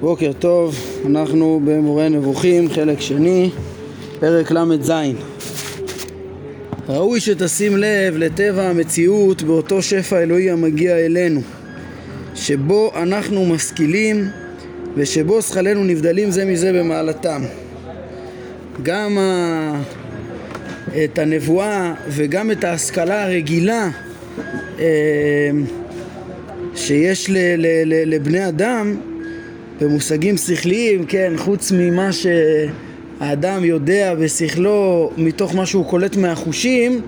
בוקר טוב, אנחנו במורה נבוכים, חלק שני, פרק ל"ז. ראוי שתשים לב לטבע המציאות באותו שפע אלוהי המגיע אלינו, שבו אנחנו משכילים ושבו שכלנו נבדלים זה מזה במעלתם. גם ה... את הנבואה וגם את ההשכלה הרגילה אה, שיש לבני אדם במושגים שכליים, כן, חוץ ממה שהאדם יודע בשכלו מתוך מה שהוא קולט מהחושים,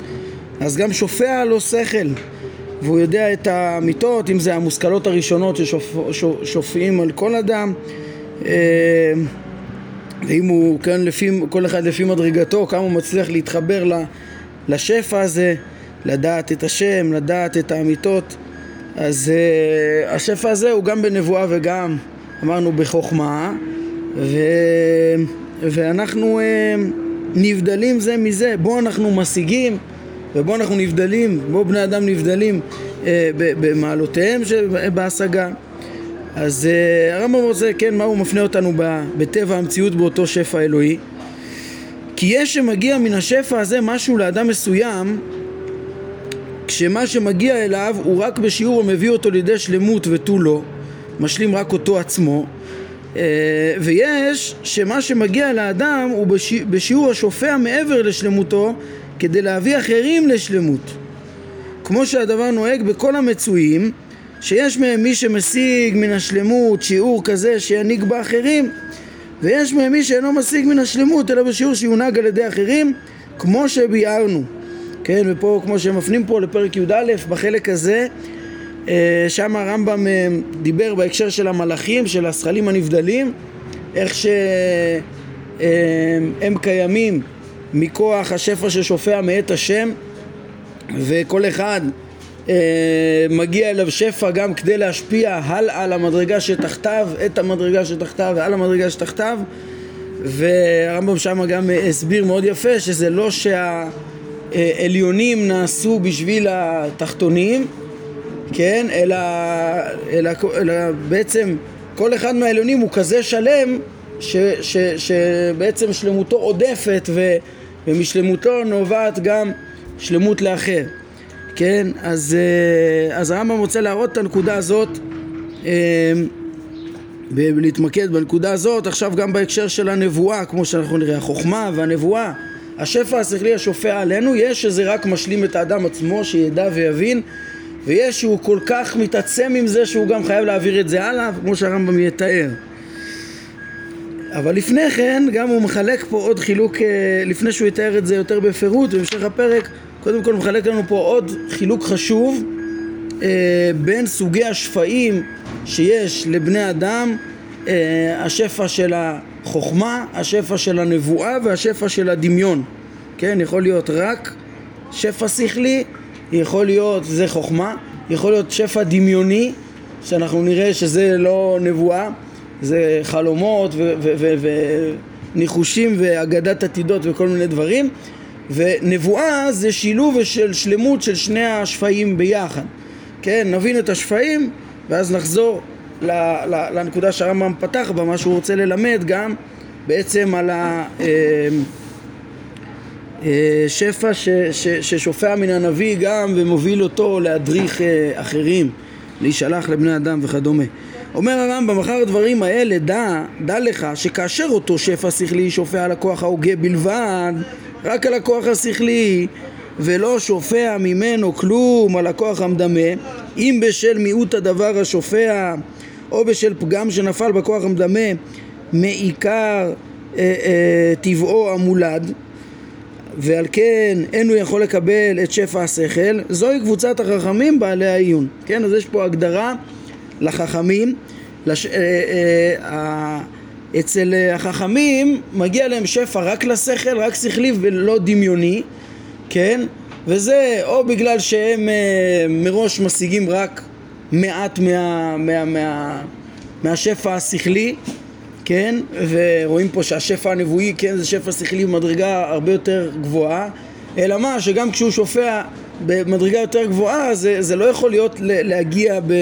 אז גם שופע לו שכל. והוא יודע את האמיתות, אם זה המושכלות הראשונות ששופעים על כל אדם אה, ואם הוא, כן, לפי, כל אחד לפי מדרגתו, כמה הוא מצליח להתחבר לשפע הזה, לדעת את השם, לדעת את האמיתות אז uh, השפע הזה הוא גם בנבואה וגם, אמרנו, בחוכמה ו... ואנחנו uh, נבדלים זה מזה, בו אנחנו משיגים ובו אנחנו נבדלים, בו בני אדם נבדלים uh, במעלותיהם בהשגה. אז uh, הרמב"ם רוצה, כן, מה הוא מפנה אותנו בטבע המציאות באותו שפע אלוהי? כי יש שמגיע מן השפע הזה משהו לאדם מסוים כשמה שמגיע אליו הוא רק בשיעור המביא אותו לידי שלמות ותו לא, משלים רק אותו עצמו, אה, ויש שמה שמגיע לאדם הוא בשיעור השופע מעבר לשלמותו כדי להביא אחרים לשלמות. כמו שהדבר נוהג בכל המצויים, שיש מהם מי שמשיג מן השלמות שיעור כזה שינהיג באחרים, ויש מהם מי שאינו משיג מן השלמות אלא בשיעור שיונהג על ידי אחרים, כמו שביארנו. כן, ופה כמו שמפנים פה לפרק י"א בחלק הזה שם הרמב"ם אה, דיבר בהקשר של המלאכים, של השכלים הנבדלים איך שהם אה, קיימים מכוח השפע ששופע מאת השם וכל אחד מגיע אליו שפע גם כדי להשפיע הלאה למדרגה שתחתיו, את המדרגה שתחתיו ועל המדרגה שתחתיו. והרמב"ם שם גם הסביר מאוד יפה שזה לא שה... עליונים נעשו בשביל התחתונים, כן? אלא, אלא, אלא בעצם כל אחד מהעליונים הוא כזה שלם ש, ש, שבעצם שלמותו עודפת ו, ומשלמותו נובעת גם שלמות לאחר, כן? אז, אה, אז הרמב"ם רוצה להראות את הנקודה הזאת אה, ולהתמקד בנקודה הזאת עכשיו גם בהקשר של הנבואה כמו שאנחנו נראה החוכמה והנבואה השפע השכלי השופע עלינו, יש שזה רק משלים את האדם עצמו, שידע ויבין, ויש שהוא כל כך מתעצם עם זה שהוא גם חייב להעביר את זה הלאה, כמו שהרמב"ם יתאר. אבל לפני כן, גם הוא מחלק פה עוד חילוק, אה, לפני שהוא יתאר את זה יותר בפירוט, בהמשך הפרק, קודם כל הוא מחלק לנו פה עוד חילוק חשוב אה, בין סוגי השפעים שיש לבני אדם, אה, השפע של ה... חוכמה, השפע של הנבואה והשפע של הדמיון. כן, יכול להיות רק שפע שכלי, יכול להיות, זה חוכמה, יכול להיות שפע דמיוני, שאנחנו נראה שזה לא נבואה, זה חלומות וניחושים ואגדת עתידות וכל מיני דברים, ונבואה זה שילוב של שלמות של שני השפעים ביחד. כן, נבין את השפעים ואז נחזור לנקודה שהרמב"ם פתח בה, מה שהוא רוצה ללמד גם בעצם על אה, אה, ששופע מן הנביא גם ומוביל אותו להדריך אה, אחרים, להישלח לבני אדם וכדומה. אומר הרמב"ם, אחר הדברים האלה, דע, דע לך שכאשר אותו שפע שכלי שופע על הכוח ההוגה בלבד, רק על הכוח השכלי, ולא שופע ממנו כלום על הכוח המדמה, אם בשל מיעוט הדבר השופע או בשל פגם שנפל בכוח המדמה מעיקר אה, אה, טבעו המולד ועל כן אין הוא יכול לקבל את שפע השכל זוהי קבוצת החכמים בעלי העיון. כן אז יש פה הגדרה לחכמים. לש... אה, אה, אה, אצל החכמים מגיע להם שפע רק לשכל, רק שכלי ולא דמיוני כן? וזה או בגלל שהם אה, מראש משיגים רק מעט מה, מה, מה, מהשפע השכלי, כן? ורואים פה שהשפע הנבואי, כן, זה שפע שכלי במדרגה הרבה יותר גבוהה, אלא מה, שגם כשהוא שופע במדרגה יותר גבוהה, זה, זה לא יכול להיות להגיע ב,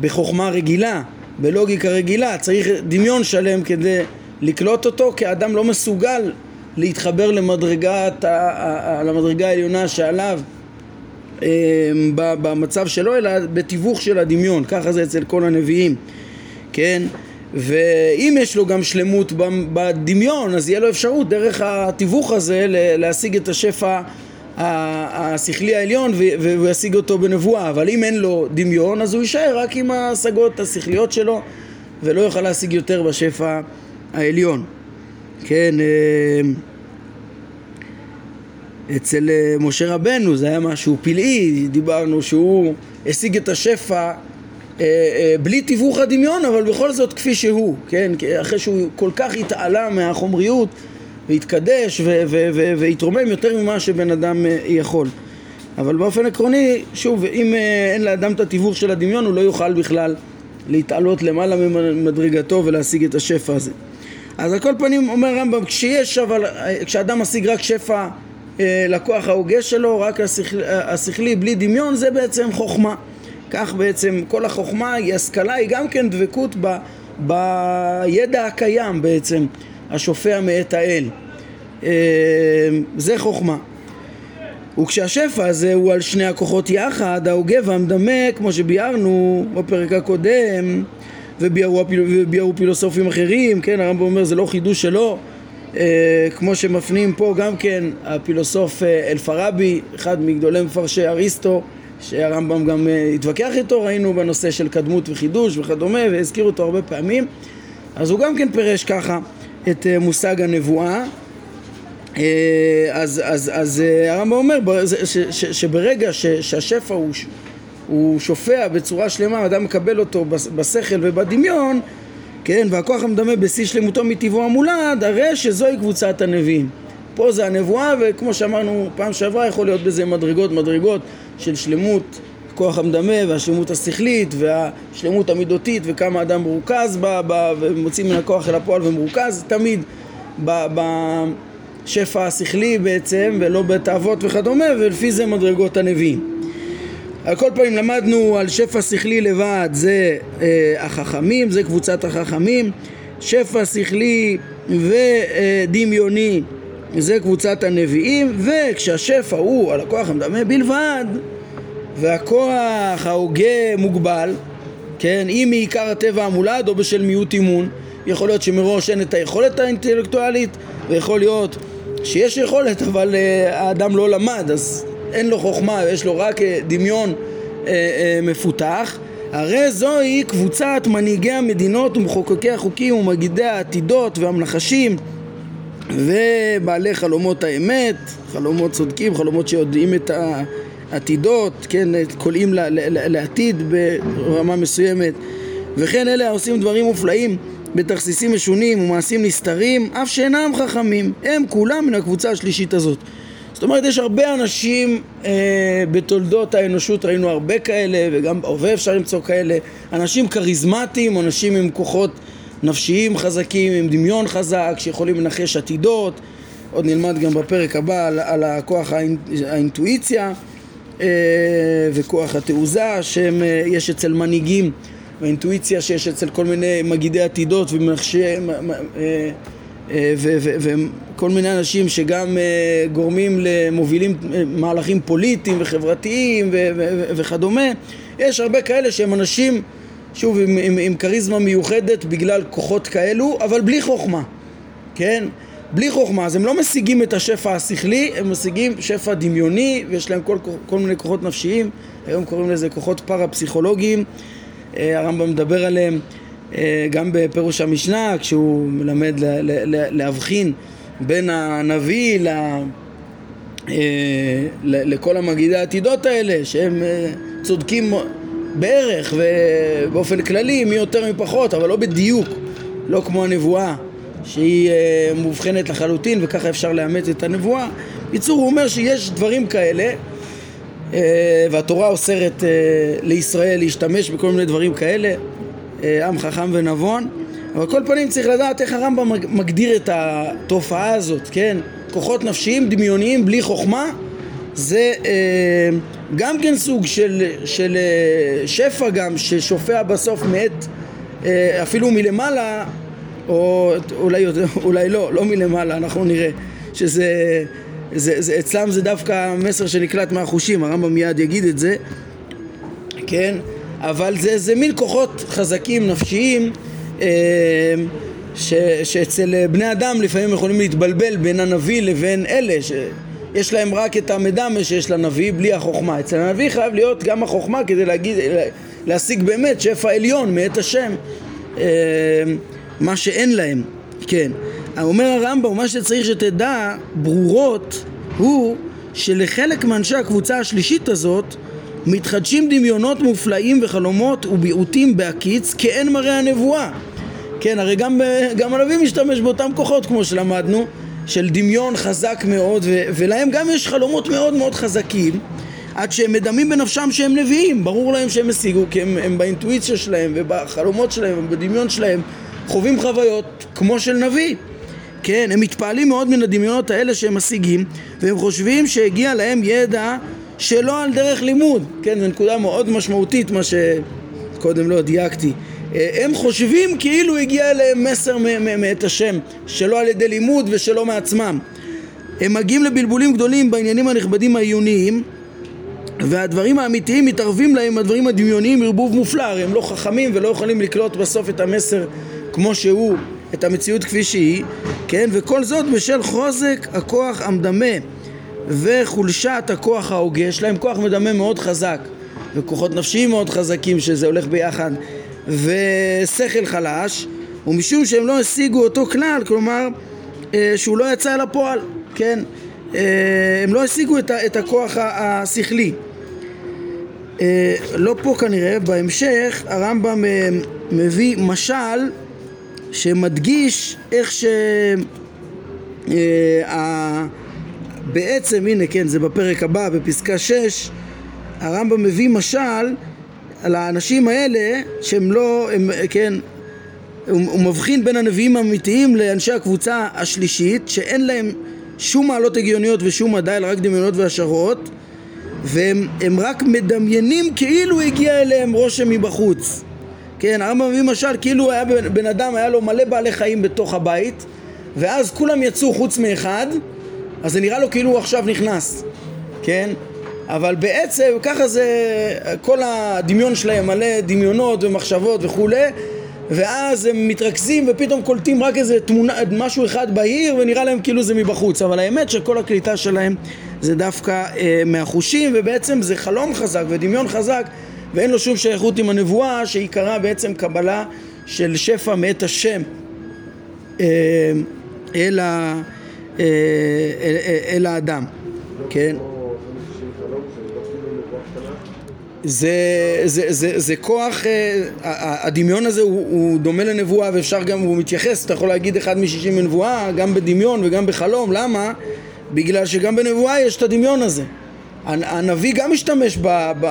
בחוכמה רגילה, בלוגיקה רגילה, צריך דמיון שלם כדי לקלוט אותו, כי האדם לא מסוגל להתחבר למדרגת, למדרגה העליונה שעליו אה, במצב שלו, אלא בתיווך של הדמיון, ככה זה אצל כל הנביאים, כן? ואם יש לו גם שלמות בדמיון, אז יהיה לו אפשרות דרך התיווך הזה להשיג את השפע השכלי העליון והוא ישיג אותו בנבואה, אבל אם אין לו דמיון אז הוא יישאר רק עם ההשגות השכליות שלו ולא יוכל להשיג יותר בשפע העליון. כן, אה, אצל אה, משה רבנו זה היה משהו פלאי, דיברנו שהוא השיג את השפע בלי תיווך הדמיון, אבל בכל זאת כפי שהוא, כן? אחרי שהוא כל כך התעלה מהחומריות והתקדש והתרומם יותר ממה שבן אדם אה, יכול. אבל באופן עקרוני, שוב, אם אה, אין לאדם את התיווך של הדמיון, הוא לא יוכל בכלל להתעלות למעלה ממדרגתו ולהשיג את השפע הזה. אז על כל פנים אומר הרמב"ם, כשיש אבל, כשאדם משיג רק שפע אה, לכוח ההוגה שלו, רק השכל, השכלי בלי דמיון, זה בעצם חוכמה. כך בעצם כל החוכמה, היא השכלה, היא גם כן דבקות ב, בידע הקיים בעצם. השופע מאת האל. אה, זה חוכמה. וכשהשפע הזה הוא על שני הכוחות יחד, ההוגה והמדמה, כמו שביארנו בפרק הקודם, וביארו פילוסופים אחרים, כן, הרמב"ם אומר זה לא חידוש שלו, אה, כמו שמפנים פה גם כן הפילוסוף אה, אלפרבי, אחד מגדולי מפרשי אריסטו, שהרמב"ם גם התווכח איתו, ראינו בנושא של קדמות וחידוש וכדומה, והזכירו אותו הרבה פעמים, אז הוא גם כן פירש ככה את אה, מושג הנבואה. אה, אז, אז, אז אה, הרמב"ם אומר ש, ש, שברגע ש, שהשפע הוא, הוא שופע בצורה שלמה, אדם מקבל אותו בשכל ובדמיון, כן, והכוח המדמה בשיא שלמותו מטבעו המולד, הרי שזוהי קבוצת הנביאים. פה זה הנבואה, וכמו שאמרנו פעם שעברה, יכול להיות בזה מדרגות מדרגות של שלמות הכוח המדמה והשלמות השכלית והשלמות המידותית וכמה אדם מרוכז בה, בה ומוציא מן הכוח אל הפועל ומרוכז תמיד בשפע השכלי בעצם ולא בתאוות וכדומה ולפי זה מדרגות הנביאים. על כל פנים למדנו על שפע שכלי לבד זה אה, החכמים, זה קבוצת החכמים שפע שכלי ודמיוני זה קבוצת הנביאים וכשהשפע הוא על הכוח המדמה בלבד והכוח ההוגה מוגבל, כן, אם מעיקר הטבע המולד או בשל מיעוט אימון, יכול להיות שמראש אין את היכולת האינטלקטואלית, ויכול להיות שיש יכולת אבל uh, האדם לא למד, אז אין לו חוכמה, יש לו רק uh, דמיון uh, uh, מפותח. הרי זוהי קבוצת מנהיגי המדינות ומחוקקי החוקים ומגידי העתידות והמנחשים ובעלי חלומות האמת, חלומות צודקים, חלומות שיודעים את ה... עתידות, כן, קולעים לעתיד ברמה מסוימת. וכן אלה העושים דברים מופלאים בתכסיסים משונים ומעשים נסתרים אף שאינם חכמים. הם כולם מן הקבוצה השלישית הזאת. זאת אומרת יש הרבה אנשים אה, בתולדות האנושות ראינו הרבה כאלה וגם בהווה אפשר למצוא כאלה אנשים כריזמטיים אנשים עם כוחות נפשיים חזקים עם דמיון חזק שיכולים לנחש עתידות. עוד נלמד גם בפרק הבא על, על הכוח האינטואיציה אה, וכוח התעוזה שיש אצל מנהיגים והאינטואיציה שיש אצל כל מיני מגידי עתידות ומנחשי אה, אה, וכל מיני אנשים שגם גורמים למובילים מהלכים פוליטיים וחברתיים וכדומה. יש הרבה כאלה שהם אנשים שוב עם, עם, עם כריזמה מיוחדת בגלל כוחות כאלו אבל בלי חוכמה כן? בלי חוכמה, אז הם לא משיגים את השפע השכלי, הם משיגים שפע דמיוני ויש להם כל, כל מיני כוחות נפשיים, היום קוראים לזה כוחות פרה-פסיכולוגיים, אה, הרמב"ם מדבר עליהם אה, גם בפירוש המשנה, כשהוא מלמד להבחין בין הנביא ל... אה, לכל המגידי העתידות האלה שהם צודקים בערך ובאופן כללי מי יותר מי פחות אבל לא בדיוק לא כמו הנבואה שהיא uh, מובחנת לחלוטין וככה אפשר לאמץ את הנבואה. בקיצור הוא אומר שיש דברים כאלה uh, והתורה אוסרת uh, לישראל להשתמש בכל מיני דברים כאלה עם חכם ונבון אבל כל פנים צריך לדעת איך הרמב"ם מגדיר את התופעה הזאת, כן? כוחות נפשיים דמיוניים בלי חוכמה זה uh, גם כן סוג של, של uh, שפע גם ששופע בסוף מאת אה, אפילו מלמעלה, או אולי, אולי לא, לא מלמעלה, אנחנו נראה שזה, זה, זה, אצלם זה דווקא מסר שנקלט מהחושים, הרמב"ם מיד יגיד את זה, כן? אבל זה, זה מין כוחות חזקים, נפשיים, אה, ש, שאצל בני אדם לפעמים יכולים להתבלבל בין הנביא לבין אלה שיש להם רק את המדמה שיש לנביא בלי החוכמה. אצל הנביא חייב להיות גם החוכמה כדי להגיד, להשיג באמת שפע עליון מאת השם, אה, מה שאין להם, כן. אומר הרמב"ם, מה שצריך שתדע ברורות הוא שלחלק מאנשי הקבוצה השלישית הזאת מתחדשים דמיונות מופלאים וחלומות וביעוטים בהקיץ כאין מראה הנבואה כן, הרי גם, גם הנביא משתמש באותם כוחות כמו שלמדנו של דמיון חזק מאוד ו- ולהם גם יש חלומות מאוד מאוד חזקים עד שהם מדמים בנפשם שהם נביאים. ברור להם שהם השיגו כי הם, הם באינטואיציה שלהם ובחלומות שלהם ובדמיון שלהם חווים חוויות כמו של נביא. כן, הם מתפעלים מאוד מן הדמיונות האלה שהם משיגים והם חושבים שהגיע להם ידע שלא על דרך לימוד. כן, זו נקודה מאוד משמעותית מה שקודם לא דייקתי הם חושבים כאילו הגיע אליהם מסר מאת השם, שלא על ידי לימוד ושלא מעצמם. הם מגיעים לבלבולים גדולים בעניינים הנכבדים העיוניים והדברים האמיתיים מתערבים להם הדברים הדמיוניים ערבוב מופלא, הרי הם לא חכמים ולא יכולים לקלוט בסוף את המסר כמו שהוא, את המציאות כפי שהיא, כן? וכל זאת בשל חוזק הכוח המדמה וחולשת הכוח ההוגה, יש להם כוח מדמה מאוד חזק וכוחות נפשיים מאוד חזקים שזה הולך ביחד ושכל חלש, ומשום שהם לא השיגו אותו כלל, כלומר אה, שהוא לא יצא אל הפועל, כן? אה, הם לא השיגו את, הכוח השכלי. אה, לא פה כנראה, בהמשך הרמב"ם מביא משל שמדגיש איך ש... בעצם, הנה כן, זה בפרק הבא, בפסקה 6, הרמב"ם מביא משל על האנשים האלה שהם לא, הם, כן, הוא, הוא מבחין בין הנביאים האמיתיים לאנשי הקבוצה השלישית שאין להם שום מעלות הגיוניות ושום מדע אלא רק דמיונות והשערות והם רק מדמיינים כאילו הגיע אליהם רושם מבחוץ כן, הרמב"ם מביא משל כאילו היה בן, בן אדם היה לו מלא בעלי חיים בתוך הבית ואז כולם יצאו חוץ מאחד אז זה נראה לו כאילו הוא עכשיו נכנס כן? אבל בעצם ככה זה, כל הדמיון שלהם מלא דמיונות ומחשבות וכולי ואז הם מתרכזים ופתאום קולטים רק איזה תמונה, משהו אחד בהיר ונראה להם כאילו זה מבחוץ. אבל האמת שכל הקליטה שלהם זה דווקא אה, מהחושים ובעצם זה חלום חזק ודמיון חזק ואין לו שום שייכות עם הנבואה שעיקרה בעצם קבלה של שפע מאת השם. אה, אל, ה, אה, אל, אל, האדם, כן? זה, זה, זה, זה כוח, אה, הדמיון הזה הוא, הוא דומה לנבואה ואפשר גם, הוא מתייחס, אתה יכול להגיד אחד משישים מנבואה, גם בדמיון וגם בחלום, למה? בגלל שגם בנבואה יש את הדמיון הזה. הנביא גם משתמש ב, ב,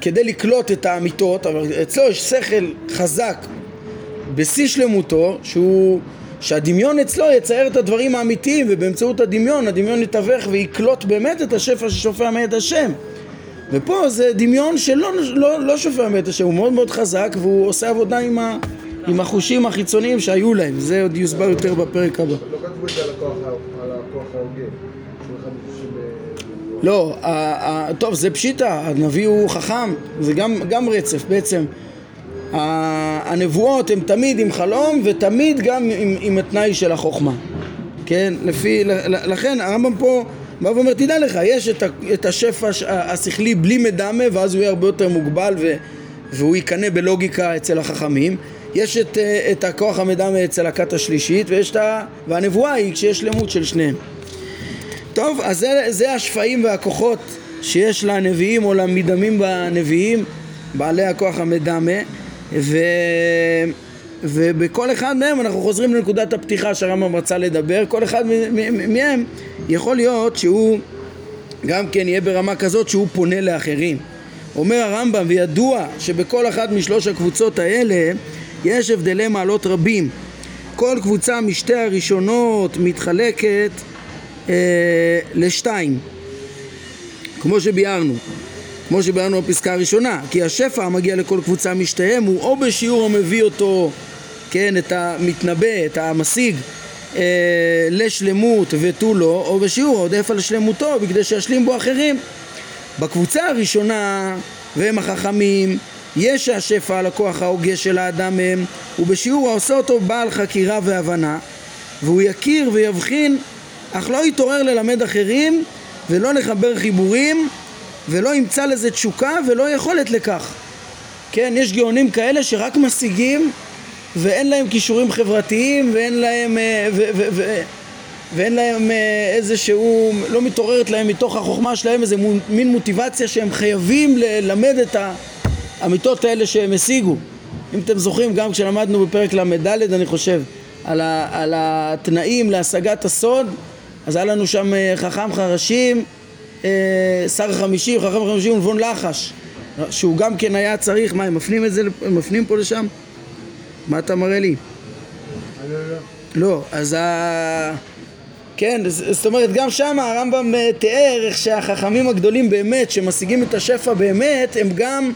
כדי לקלוט את האמיתות, אבל אצלו יש שכל חזק בשיא שלמותו, שהוא, שהדמיון אצלו יצייר את הדברים האמיתיים ובאמצעות הדמיון, הדמיון יתווך ויקלוט באמת את השפע ששופע מאת השם. ופה זה דמיון שלא לא, לא שופע מאת השם, הוא מאוד מאוד חזק והוא עושה עבודה עם, ה, עם החושים החיצוניים שהיו להם, זה עוד יוסבר יותר בפרק הבא. לא כתבו את זה על הכוח ההוגה. לא, טוב זה פשיטה, הנביא הוא חכם, זה גם, גם רצף בעצם. הנבואות הן תמיד עם חלום ותמיד גם עם, עם התנאי של החוכמה, כן? לפי, לכן הרמב"ם פה בא ואומר, תדע לך, יש את, את השפע השכלי בלי מדמה, ואז הוא יהיה הרבה יותר מוגבל ו, והוא יקנא בלוגיקה אצל החכמים. יש את, את הכוח המדמה אצל הכת השלישית, ויש את ה... והנבואה היא כשיש שלמות של שניהם. טוב, אז זה, זה השפעים והכוחות שיש לנביאים או למדמים בנביאים, בעלי הכוח המדמה, ו... ובכל אחד מהם אנחנו חוזרים לנקודת הפתיחה שהרמב"ם רצה לדבר, כל אחד מהם יכול להיות שהוא גם כן יהיה ברמה כזאת שהוא פונה לאחרים. אומר הרמב"ם, וידוע שבכל אחת משלוש הקבוצות האלה יש הבדלי מעלות רבים. כל קבוצה משתי הראשונות מתחלקת אה, לשתיים, כמו שביארנו. כמו שביארנו בפסקה הראשונה, כי השפע המגיע לכל קבוצה משתיהם הוא או בשיעור המביא אותו, כן, את המתנבא, את המשיג, אה, לשלמות ותו לא, או בשיעור העודף על שלמותו, בכדי שישלים בו אחרים. בקבוצה הראשונה, והם החכמים, יש השפע על הכוח ההוגה של האדם מהם, ובשיעור העושה אותו בעל חקירה והבנה, והוא יכיר ויבחין, אך לא יתעורר ללמד אחרים, ולא לחבר חיבורים, ולא ימצא לזה תשוקה ולא יכולת לכך. כן, יש גאונים כאלה שרק משיגים ואין להם כישורים חברתיים ואין להם, אה, ו, ו, ו, ואין להם אה, איזה שהוא, לא מתעוררת להם מתוך החוכמה שלהם איזה מין מוטיבציה שהם חייבים ללמד את האמיתות האלה שהם השיגו. אם אתם זוכרים, גם כשלמדנו בפרק ל"ד, אני חושב, על, ה, על התנאים להשגת הסוד, אז היה לנו שם אה, חכם חרשים, שר חמישי, חכם חמישי ונבון לחש, שהוא גם כן היה צריך, מה, הם מפנים את זה, הם מפנים פה לשם? מה אתה מראה לי? לא, אז ה... כן, זאת אומרת גם שם הרמב"ם אה, תיאר איך שהחכמים הגדולים באמת שמשיגים את השפע באמת הם גם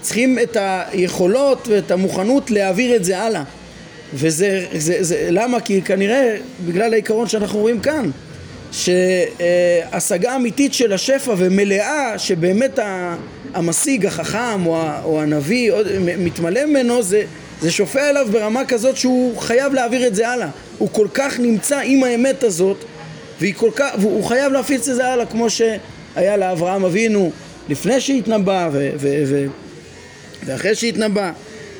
צריכים את היכולות ואת המוכנות להעביר את זה הלאה וזה, זה, זה, למה? כי כנראה בגלל העיקרון שאנחנו רואים כאן שהשגה אמיתית של השפע ומלאה שבאמת המשיג, החכם או הנביא מתמלא ממנו זה זה שופע אליו ברמה כזאת שהוא חייב להעביר את זה הלאה. הוא כל כך נמצא עם האמת הזאת, כך, והוא חייב להפיץ את זה הלאה, כמו שהיה לאברהם אבינו לפני שהתנבא ו- ו- ו- ואחרי שהתנבא.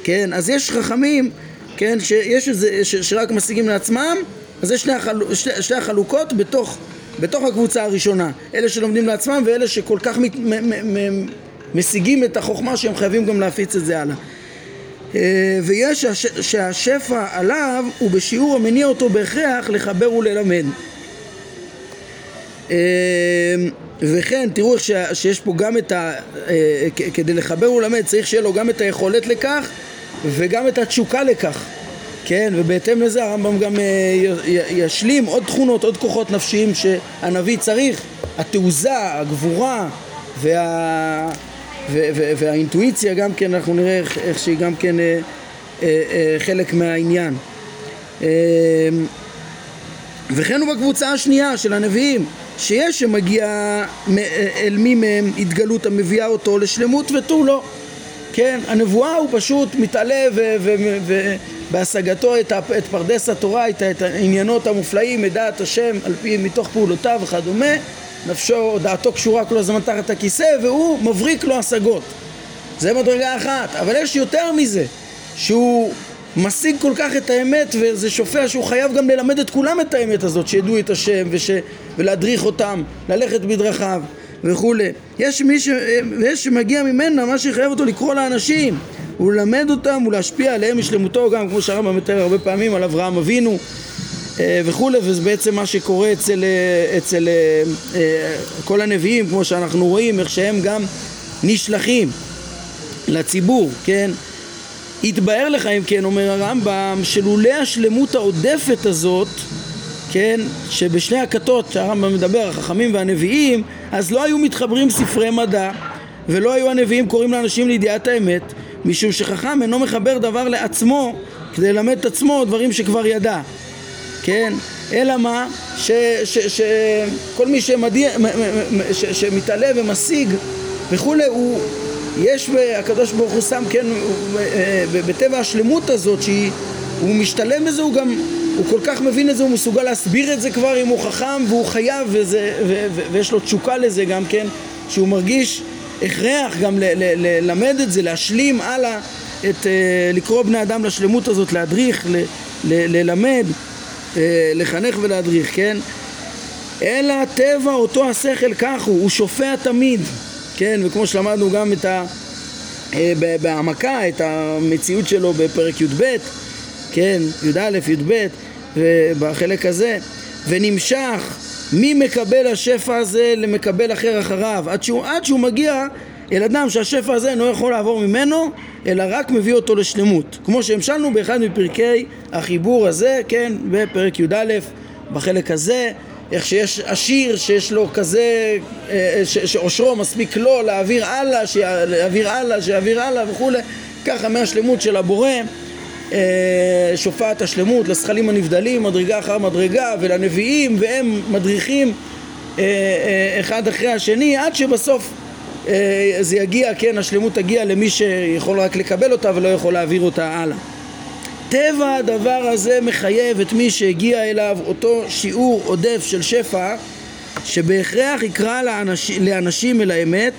כן, אז יש חכמים, כן, שיש איזה, ש- שרק משיגים לעצמם, אז יש שני, החל... שתי, שתי החלוקות בתוך, בתוך הקבוצה הראשונה. אלה שלומדים לעצמם ואלה שכל כך מת... מ- מ- מ- משיגים את החוכמה שהם חייבים גם להפיץ את זה הלאה. אה, ויש שהשפע עליו הוא בשיעור המניע אותו בהכרח לחבר וללמד. אה, וכן, תראו איך שיש פה גם את ה... אה, כדי לחבר וללמד צריך שיהיה לו גם את היכולת לכך וגם את התשוקה לכך. כן, ובהתאם לזה הרמב"ם גם ישלים עוד תכונות, עוד כוחות נפשיים שהנביא צריך, התעוזה, הגבורה וה... והאינטואיציה גם כן, אנחנו נראה איך, איך שהיא גם כן אה, אה, אה, חלק מהעניין. אה, וכן הוא בקבוצה השנייה של הנביאים, שיש שמגיע אה, אל מי מהם התגלות המביאה אותו לשלמות ותו לא. כן, הנבואה הוא פשוט מתעלה ובהשגתו את, את פרדס התורה, את, את העניינות המופלאים, מדעת השם על פי מתוך פעולותיו וכדומה נפשו, דעתו קשורה כל הזמן תחת הכיסא והוא מבריק לו השגות. זה מדרגה אחת, אבל יש יותר מזה, שהוא משיג כל כך את האמת וזה שופע שהוא חייב גם ללמד את כולם את האמת הזאת, שידעו את השם וש... ולהדריך אותם, ללכת בדרכיו וכולי. יש מי ש... ויש שמגיע ממנה מה שיחייב אותו לקרוא לאנשים וללמד אותם ולהשפיע עליהם משלמותו גם כמו שהרמב"ם מתאר הרבה פעמים על אברהם אבינו וכולי, וזה בעצם מה שקורה אצל, אה, אצל אה, כל הנביאים, כמו שאנחנו רואים, איך שהם גם נשלחים לציבור, כן? התבהר לך, אם כן, אומר הרמב"ם, שלולא השלמות העודפת הזאת, כן, שבשני הכתות שהרמב"ם מדבר, החכמים והנביאים, אז לא היו מתחברים ספרי מדע, ולא היו הנביאים קוראים לאנשים לידיעת האמת, משום שחכם אינו מחבר דבר לעצמו כדי ללמד את עצמו דברים שכבר ידע. כן? אלא מה? שכל מי שמדיע, ש, שמתעלה ומשיג וכולי, הוא, יש, הקדוש ברוך הוא שם, כן, אה, בטבע השלמות הזאת, שהוא משתלם בזה, הוא גם, הוא כל כך מבין את זה, הוא מסוגל להסביר את זה כבר אם הוא חכם והוא חייב וזה, ו, ו, ויש לו תשוקה לזה גם כן, שהוא מרגיש הכרח גם ללמד את זה, להשלים הלאה, את, אה, לקרוא בני אדם לשלמות הזאת, להדריך, ל, ל, ללמד אה, לחנך ולהדריך, כן? אלא טבע אותו השכל כך הוא, הוא שופע תמיד, כן? וכמו שלמדנו גם את ה... אה, בהעמקה, את המציאות שלו בפרק י"ב, כן? י"א, י"ב, בחלק הזה, ונמשך מי מקבל השפע הזה למקבל אחר אחריו, עד שהוא, עד שהוא מגיע אל אדם שהשפע הזה אינו יכול לעבור ממנו, אלא רק מביא אותו לשלמות. כמו שהמשלנו באחד מפרקי החיבור הזה, כן, בפרק י"א, בחלק הזה, איך שיש עשיר שיש לו כזה, אה, שעושרו מספיק לו להעביר הלאה, להעביר הלאה, שיעביר הלאה וכולי, ככה מהשלמות של הבורא אה, שופעת השלמות לזכלים הנבדלים, מדרגה אחר מדרגה, ולנביאים, והם מדריכים אחד אחרי השני, עד שבסוף זה יגיע, כן, השלמות תגיע למי שיכול רק לקבל אותה ולא יכול להעביר אותה הלאה. טבע הדבר הזה מחייב את מי שהגיע אליו אותו שיעור עודף של שפע שבהכרח יקרא לאנש, לאנשים אל האמת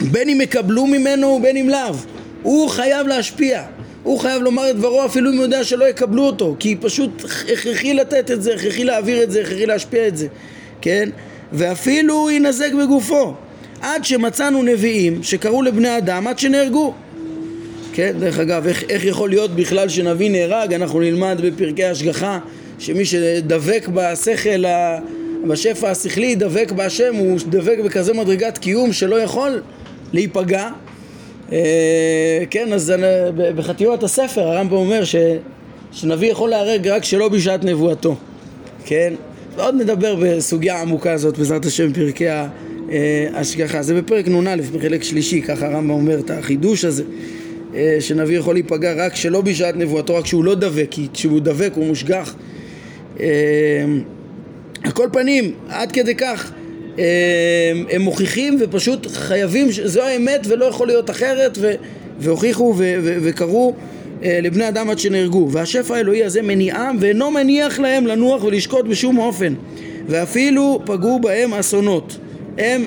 בין אם יקבלו ממנו ובין אם לאו הוא חייב להשפיע הוא חייב לומר את דברו אפילו אם הוא יודע שלא יקבלו אותו כי פשוט הכרחי לתת את זה, הכרחי להעביר את זה, הכרחי להשפיע את זה כן? ואפילו ינזק בגופו עד שמצאנו נביאים שקראו לבני אדם עד שנהרגו כן, דרך אגב, איך, איך יכול להיות בכלל שנביא נהרג? אנחנו נלמד בפרקי השגחה שמי שדבק בשכל, בשפע השכלי, דבק בהשם, הוא דבק בכזה מדרגת קיום שלא יכול להיפגע. אה, כן, אז בחטיבת הספר הרמב"ם אומר ש, שנביא יכול להרג רק שלא בשעת נבואתו. כן? ועוד נדבר בסוגיה העמוקה הזאת בעזרת השם פרקי ההשגחה. זה בפרק נ"א, בחלק שלישי, ככה הרמב"ם אומר את החידוש הזה. אה, שנביא יכול להיפגע רק שלא בשעת נבואתו, רק שהוא לא דבק, כי כשהוא דבק הוא מושגח. אה, על כל פנים, עד כדי כך אה, הם מוכיחים ופשוט חייבים, זו האמת ולא יכול להיות אחרת, והוכיחו וקראו לבני אדם עד שנהרגו. והשפע האלוהי הזה מניעם ואינו מניח להם לנוח ולשקוט בשום אופן, ואפילו פגעו בהם אסונות. הם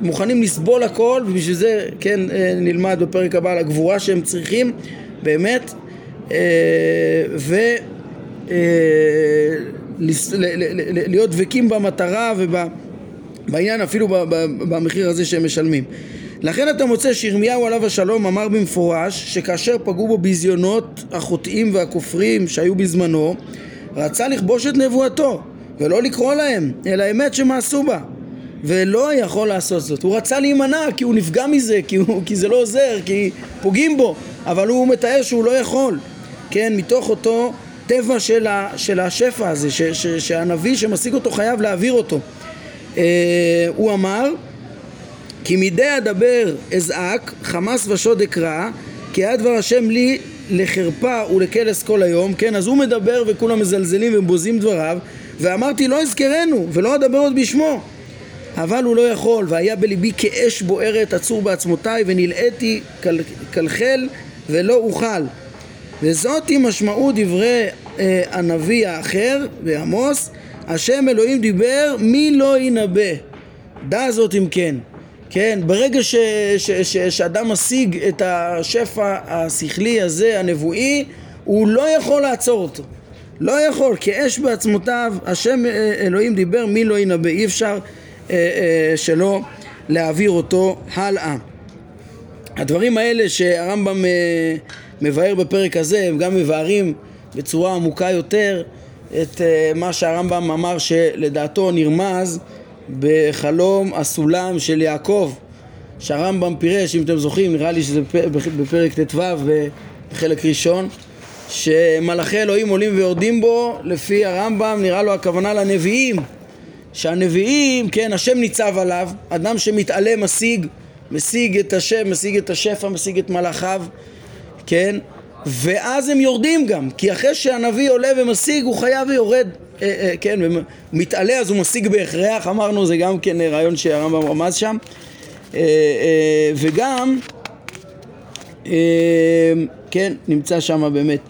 מוכנים לסבול הכל ובשביל זה כן אה, נלמד בפרק הבא על הגבורה שהם צריכים באמת אה, ו... אה, דבקים במטרה ובעניין אפילו במחיר הזה שהם משלמים. לכן אתה מוצא שירמיהו עליו השלום אמר במפורש שכאשר פגעו בו ביזיונות החוטאים והכופרים שהיו בזמנו רצה לכבוש את נבואתו ולא לקרוא להם אלא אמת שמעשו בה ולא יכול לעשות זאת. הוא רצה להימנע כי הוא נפגע מזה, כי, הוא, כי זה לא עוזר, כי פוגעים בו, אבל הוא מתאר שהוא לא יכול, כן, מתוך אותו טבע של, ה, של השפע הזה, ש, ש, שהנביא שמשיג אותו חייב להעביר אותו. אה, הוא אמר, כי מדי אדבר אזעק, חמס ושוד אקרא, כי היה דבר השם לי לחרפה ולקלס כל היום, כן, אז הוא מדבר וכולם מזלזלים ובוזים דבריו, ואמרתי לא אזכרנו ולא אדבר עוד בשמו. אבל הוא לא יכול, והיה בליבי כאש בוערת עצור בעצמותיי, ונלאיתי כלכל ולא אוכל. וזאת היא משמעות דברי אה, הנביא האחר בעמוס, השם אלוהים דיבר, מי לא ינבא. דע זאת אם כן. כן, ברגע ש, ש, ש, שאדם משיג את השפע השכלי הזה, הנבואי, הוא לא יכול לעצור אותו. לא יכול, כאש בעצמותיו, השם אה, אלוהים דיבר, מי לא ינבא. אי אפשר שלו להעביר אותו הלאה. הדברים האלה שהרמב"ם אה, מבאר בפרק הזה הם גם מבארים בצורה עמוקה יותר את מה שהרמב"ם אמר שלדעתו נרמז בחלום הסולם של יעקב שהרמב"ם פירש, אם אתם זוכרים, נראה לי שזה בפרק ט"ו בחלק ראשון שמלאכי אלוהים עולים ויורדים בו לפי הרמב"ם נראה לו הכוונה לנביאים שהנביאים, כן, השם ניצב עליו, אדם שמתעלה משיג, משיג את השם, משיג את השפע, משיג את מלאכיו, כן, ואז הם יורדים גם, כי אחרי שהנביא עולה ומשיג הוא חייב ויורד, אה, אה, כן, מתעלה אז הוא משיג בהכרח, אמרנו זה גם כן רעיון שהרמב"ם רמז שם, אה, אה, וגם, אה, כן, נמצא שם באמת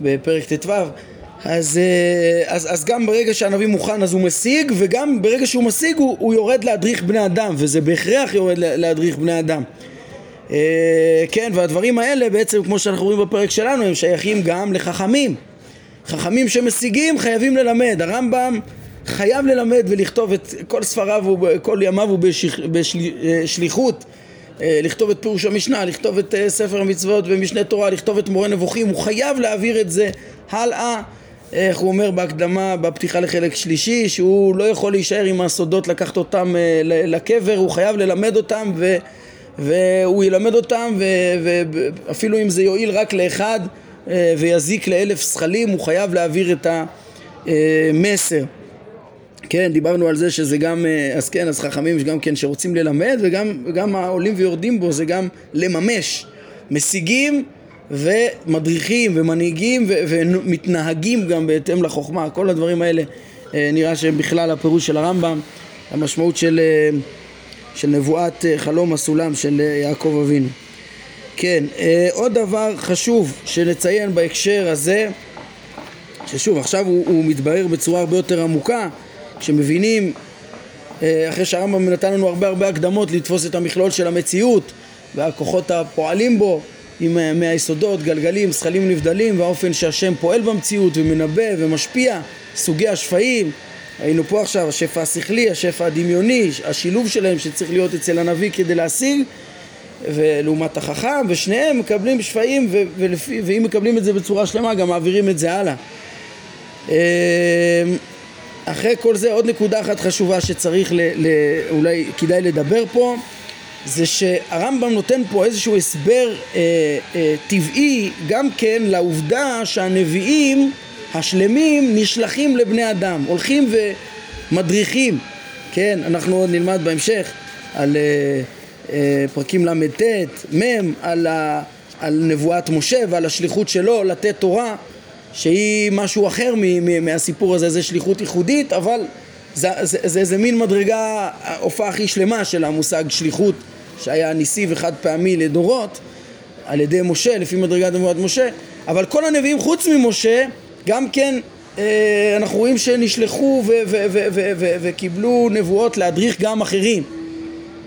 בפרק ט"ו אז, אה, אז, אז גם ברגע שהנביא מוכן אז הוא משיג וגם ברגע שהוא משיג הוא, הוא יורד להדריך בני אדם וזה בהכרח יורד להדריך בני אדם. אה, כן והדברים האלה בעצם כמו שאנחנו רואים בפרק שלנו הם שייכים גם לחכמים. חכמים שמשיגים חייבים ללמד. הרמב"ם חייב ללמד ולכתוב את כל ספריו וכל ימיו הוא בשליחות אה, לכתוב את פירוש המשנה, לכתוב את ספר המצוות ומשנה תורה, לכתוב את מורה נבוכים, הוא חייב להעביר את זה הלאה איך הוא אומר בהקדמה, בפתיחה לחלק שלישי, שהוא לא יכול להישאר עם הסודות, לקחת אותם אה, לקבר, הוא חייב ללמד אותם ו, והוא ילמד אותם ואפילו אם זה יועיל רק לאחד אה, ויזיק לאלף זכלים, הוא חייב להעביר את המסר. כן, דיברנו על זה שזה גם, אה, אז כן, אז חכמים יש גם כן שרוצים ללמד וגם העולים ויורדים בו זה גם לממש. משיגים ומדריכים ומנהיגים ו- ומתנהגים גם בהתאם לחוכמה. כל הדברים האלה אה, נראה שהם בכלל הפירוש של הרמב"ם, המשמעות של, אה, של נבואת חלום הסולם של יעקב אבינו. כן, עוד דבר חשוב שנציין בהקשר הזה, ששוב עכשיו הוא, הוא מתברר בצורה הרבה יותר עמוקה כשמבינים, אה, אחרי שהרמב"ם נתן לנו הרבה הרבה הקדמות לתפוס את המכלול של המציאות והכוחות הפועלים בו עם, אה, מהיסודות, גלגלים, זכלים נבדלים והאופן שהשם פועל במציאות ומנבא ומשפיע, סוגי השפעים היינו פה עכשיו, השפע השכלי, השפע הדמיוני, השילוב שלהם שצריך להיות אצל הנביא כדי להשיג ולעומת החכם, ושניהם מקבלים שפעים ואם מקבלים את זה בצורה שלמה גם מעבירים את זה הלאה. אה, אחרי כל זה עוד נקודה אחת חשובה שצריך ל, ל, אולי כדאי לדבר פה זה שהרמב"ם נותן פה איזשהו הסבר אה, אה, טבעי גם כן לעובדה שהנביאים השלמים נשלחים לבני אדם, הולכים ומדריכים, כן, אנחנו עוד נלמד בהמשך על אה, אה, פרקים ל"ט, מ', על, על נבואת משה ועל השליחות שלו לתת תורה שהיא משהו אחר מהסיפור הזה, זה שליחות ייחודית, אבל זה, זה, זה, זה מין מדרגה, הופעה הכי שלמה של המושג שליחות שהיה ניסי וחד פעמי לדורות על ידי משה, לפי מדרגת נבואת משה, אבל כל הנביאים חוץ ממשה גם כן אה, אנחנו רואים שנשלחו וקיבלו נבואות להדריך גם אחרים.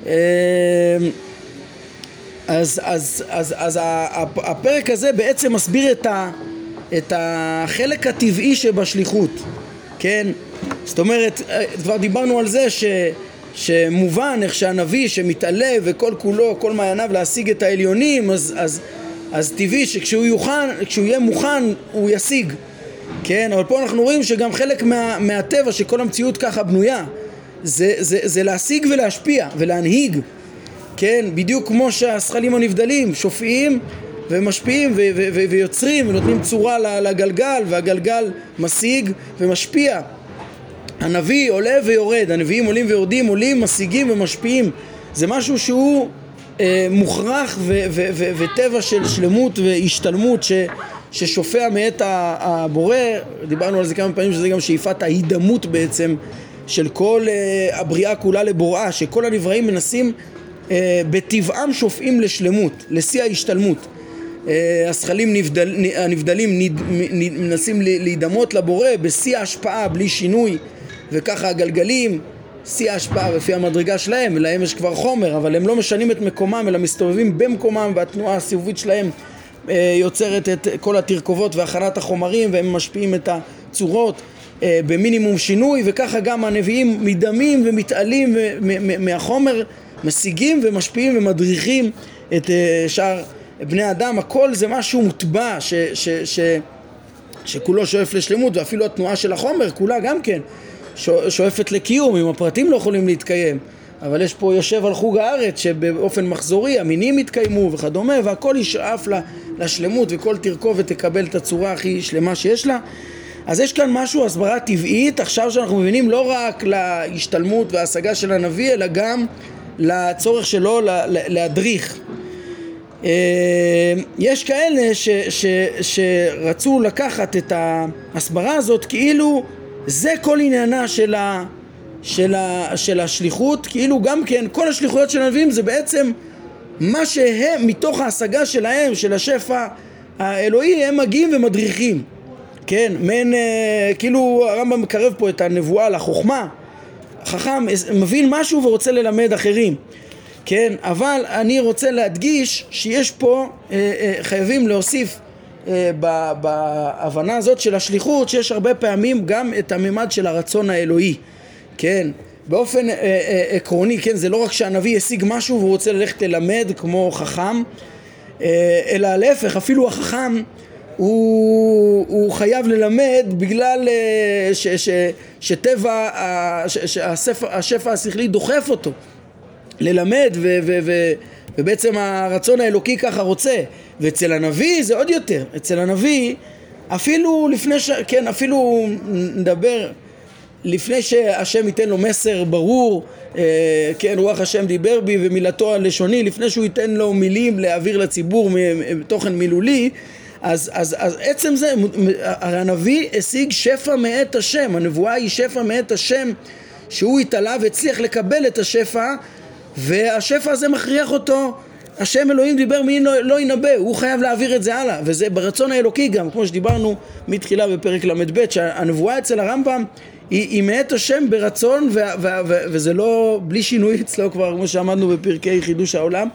אה, אז, אז, אז, אז הפרק הזה בעצם מסביר את ה... את החלק הטבעי שבשליחות, כן? זאת אומרת, כבר דיברנו על זה ש, שמובן איך שהנביא שמתעלה וכל כולו, כל מעייניו להשיג את העליונים, אז, אז, אז טבעי שכשהוא יוכן, יהיה מוכן הוא ישיג, כן? אבל פה אנחנו רואים שגם חלק מה, מהטבע שכל המציאות ככה בנויה זה, זה, זה להשיג ולהשפיע ולהנהיג, כן? בדיוק כמו שהשכלים הנבדלים שופעים ומשפיעים ו- ו- ו- ויוצרים ונותנים צורה לגלגל והגלגל משיג ומשפיע הנביא עולה ויורד, הנביאים עולים ויורדים, עולים, משיגים ומשפיעים. זה משהו שהוא אה, מוכרח וטבע של שלמות והשתלמות ש- ששופע מאת הבורא, דיברנו על זה כמה פעמים שזה גם שאיפת ההידמות בעצם של כל אה, הבריאה כולה לבוראה, שכל הנבראים מנסים אה, בטבעם שופעים לשלמות, לשיא ההשתלמות. אה, הזכלים נבדל, הנבדלים נד, מנסים להידמות לבורא בשיא ההשפעה בלי שינוי וככה הגלגלים שיא ההשפעה לפי המדרגה שלהם ולהם יש כבר חומר אבל הם לא משנים את מקומם אלא מסתובבים במקומם והתנועה הסיבובית שלהם אה, יוצרת את כל התרכובות והכנת החומרים והם משפיעים את הצורות אה, במינימום שינוי וככה גם הנביאים מדמים ומתעלים מהחומר משיגים ומשפיעים ומדריכים את שאר בני אדם, הכל זה משהו מוטבע ש, ש, ש, שכולו שואף לשלמות ואפילו התנועה של החומר כולה גם כן שואפת לקיום אם הפרטים לא יכולים להתקיים. אבל יש פה יושב על חוג הארץ שבאופן מחזורי המינים יתקיימו וכדומה והכל ישאף לשלמות וכל תרכובת תקבל את הצורה הכי שלמה שיש לה. אז יש כאן משהו, הסברה טבעית, עכשיו שאנחנו מבינים לא רק להשתלמות וההשגה של הנביא אלא גם לצורך שלו להדריך. אה, יש כאלה ש, ש, שרצו לקחת את ההסברה הזאת כאילו זה כל עניינה של, ה, של, ה, של השליחות, כאילו גם כן כל השליחויות של הנביאים זה בעצם מה שהם מתוך ההשגה שלהם, של השפע האלוהי, הם מגיעים ומדריכים, כן, מעין, אה, כאילו הרמב"ם מקרב פה את הנבואה לחוכמה, חכם מבין משהו ורוצה ללמד אחרים כן? אבל אני רוצה להדגיש שיש פה, אה, אה, חייבים להוסיף בהבנה הזאת של השליחות, שיש הרבה פעמים גם את הממד של הרצון האלוהי, כן? באופן אה, אה, עקרוני, כן? זה לא רק שהנביא השיג משהו והוא רוצה ללכת ללמד כמו חכם, אה, אלא להפך, אפילו החכם הוא, הוא חייב ללמד בגלל אה, ש, ש, שטבע, השפע השכלי דוחף אותו. ללמד ו- ו- ו- ובעצם הרצון האלוקי ככה רוצה. ואצל הנביא זה עוד יותר. אצל הנביא אפילו לפני ש... כן אפילו נדבר לפני שהשם ייתן לו מסר ברור, אה, כן, רוח השם דיבר בי ומילתו הלשוני, לפני שהוא ייתן לו מילים להעביר לציבור תוכן מילולי, אז, אז, אז עצם זה, הרי הנביא השיג שפע מאת השם, הנבואה היא שפע מאת השם שהוא התעלה והצליח לקבל את השפע והשפע הזה מכריח אותו. השם אלוהים דיבר מי לא, ינבא, הוא חייב להעביר את זה הלאה. וזה ברצון האלוקי גם, כמו שדיברנו מתחילה בפרק ל"ב שהנבואה אצל הרמב"ם היא, היא מאת השם ברצון ו, ו, ו, וזה לא בלי שינוי אצלו כבר כמו שאמרנו בפרקי חידוש העולם.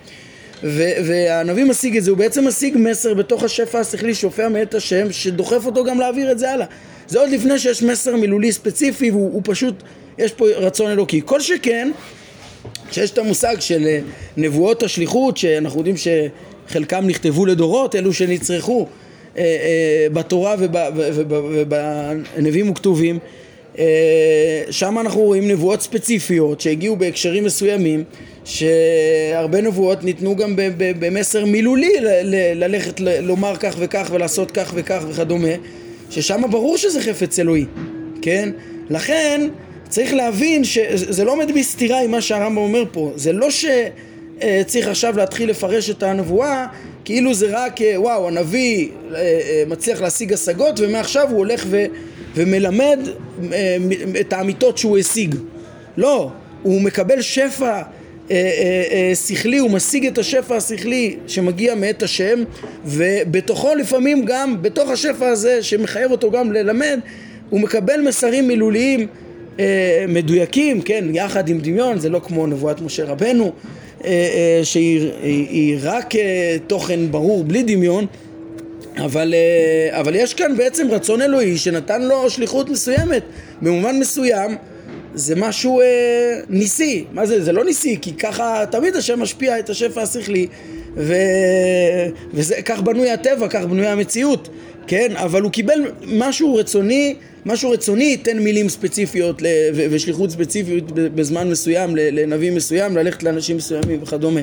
ו, והנביא משיג את זה, הוא בעצם משיג מסר בתוך השפע השכלי שופע מאת השם שדוחף אותו גם להעביר את זה הלאה. זה עוד לפני שיש מסר מילולי ספציפי והוא פשוט, יש פה רצון אלוקי. כל שכן שיש את המושג של אה, נבואות השליחות שאנחנו יודעים שחלקם נכתבו לדורות אלו שנצרכו אה, אה, בתורה ובנביאים וכתובים שם אנחנו רואים נבואות ספציפיות שהגיעו בהקשרים מסוימים שהרבה נבואות ניתנו גם במסר מילולי ללכת לומר כך וכך ולעשות כך וכך וכדומה ששם ברור שזה חפץ אלוהי, כן? לכן צריך להבין שזה לא עומד בסתירה עם מה שהרמב"ם אומר פה. זה לא שצריך עכשיו להתחיל לפרש את הנבואה כאילו זה רק וואו הנביא מצליח להשיג השגות ומעכשיו הוא הולך ו, ומלמד את האמיתות שהוא השיג. לא, הוא מקבל שפע שכלי, הוא משיג את השפע השכלי שמגיע מאת השם ובתוכו לפעמים גם, בתוך השפע הזה שמחייב אותו גם ללמד הוא מקבל מסרים מילוליים אה, מדויקים, כן, יחד עם דמיון, זה לא כמו נבואת משה רבנו אה, אה, שהיא רק תוכן ברור בלי דמיון אבל, אבל יש כאן בעצם רצון אלוהי שנתן לו שליחות מסוימת במובן מסוים זה משהו אה, ניסי, מה זה? זה לא ניסי, כי ככה תמיד השם משפיע את השפע השכלי וכך בנוי הטבע, כך בנוי המציאות, כן? אבל הוא קיבל משהו רצוני משהו רצוני ייתן מילים ספציפיות ושליחות ספציפית בזמן מסוים לנביא מסוים, ללכת לאנשים מסוימים וכדומה.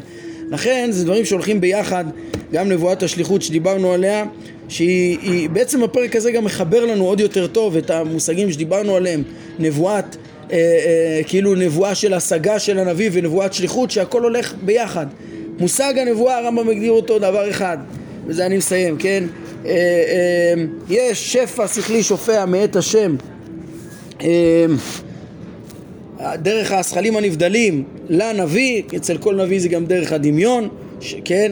לכן זה דברים שהולכים ביחד, גם נבואת השליחות שדיברנו עליה, שהיא בעצם הפרק הזה גם מחבר לנו עוד יותר טוב את המושגים שדיברנו עליהם, נבואת, אה, אה, כאילו נבואה של השגה של הנביא ונבואת שליחות, שהכל הולך ביחד. מושג הנבואה הרמב"ם מגדיר אותו דבר אחד, וזה אני מסיים, כן? אה, אה, יש שפע שכלי שופע מאת השם אה, דרך השכלים הנבדלים לנביא, אצל כל נביא זה גם דרך הדמיון, כן?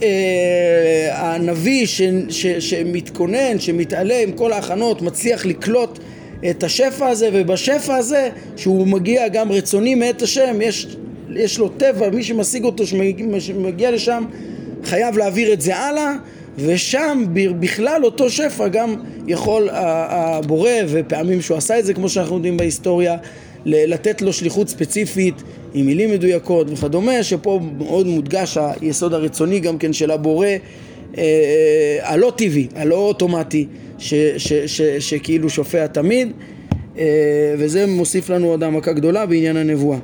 והנביא ש, ש, שמתכונן, שמתעלה עם כל ההכנות, מצליח לקלוט את השפע הזה, ובשפע הזה, שהוא מגיע גם רצוני מאת השם, יש, יש לו טבע, מי שמשיג אותו, שמגיע לשם, חייב להעביר את זה הלאה, ושם בכלל אותו שפע גם יכול הבורא, ופעמים שהוא עשה את זה כמו שאנחנו יודעים בהיסטוריה, לתת לו שליחות ספציפית עם מילים מדויקות וכדומה, שפה מאוד מודגש היסוד הרצוני גם כן של הבורא, אה, אה, הלא טבעי, הלא אוטומטי, שכאילו שופע תמיד, אה, וזה מוסיף לנו עוד העמקה גדולה בעניין הנבואה.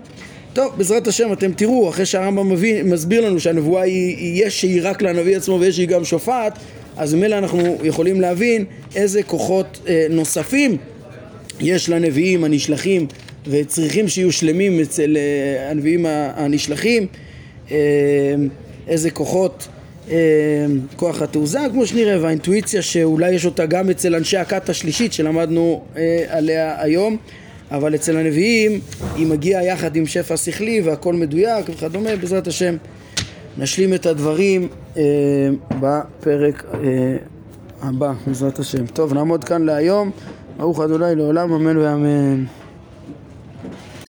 טוב, בעזרת השם אתם תראו, אחרי שהרמב"ם מסביר לנו שהנבואה היא, יש שהיא רק לנביא עצמו ויש שהיא גם שופעת, אז ממילא אנחנו יכולים להבין איזה כוחות אה, נוספים יש לנביאים הנשלחים וצריכים שיהיו שלמים אצל אה, הנביאים הנשלחים, אה, איזה כוחות, אה, כוח התעוזה, כמו שנראה, והאינטואיציה שאולי יש אותה גם אצל אנשי הכת השלישית שלמדנו אה, עליה היום. אבל אצל הנביאים היא מגיעה יחד עם שפע שכלי והכל מדויק וכדומה, בעזרת השם נשלים את הדברים אה, בפרק אה, הבא, בעזרת השם. טוב, נעמוד כאן להיום, ברוך ה' לעולם, אמן ואמן.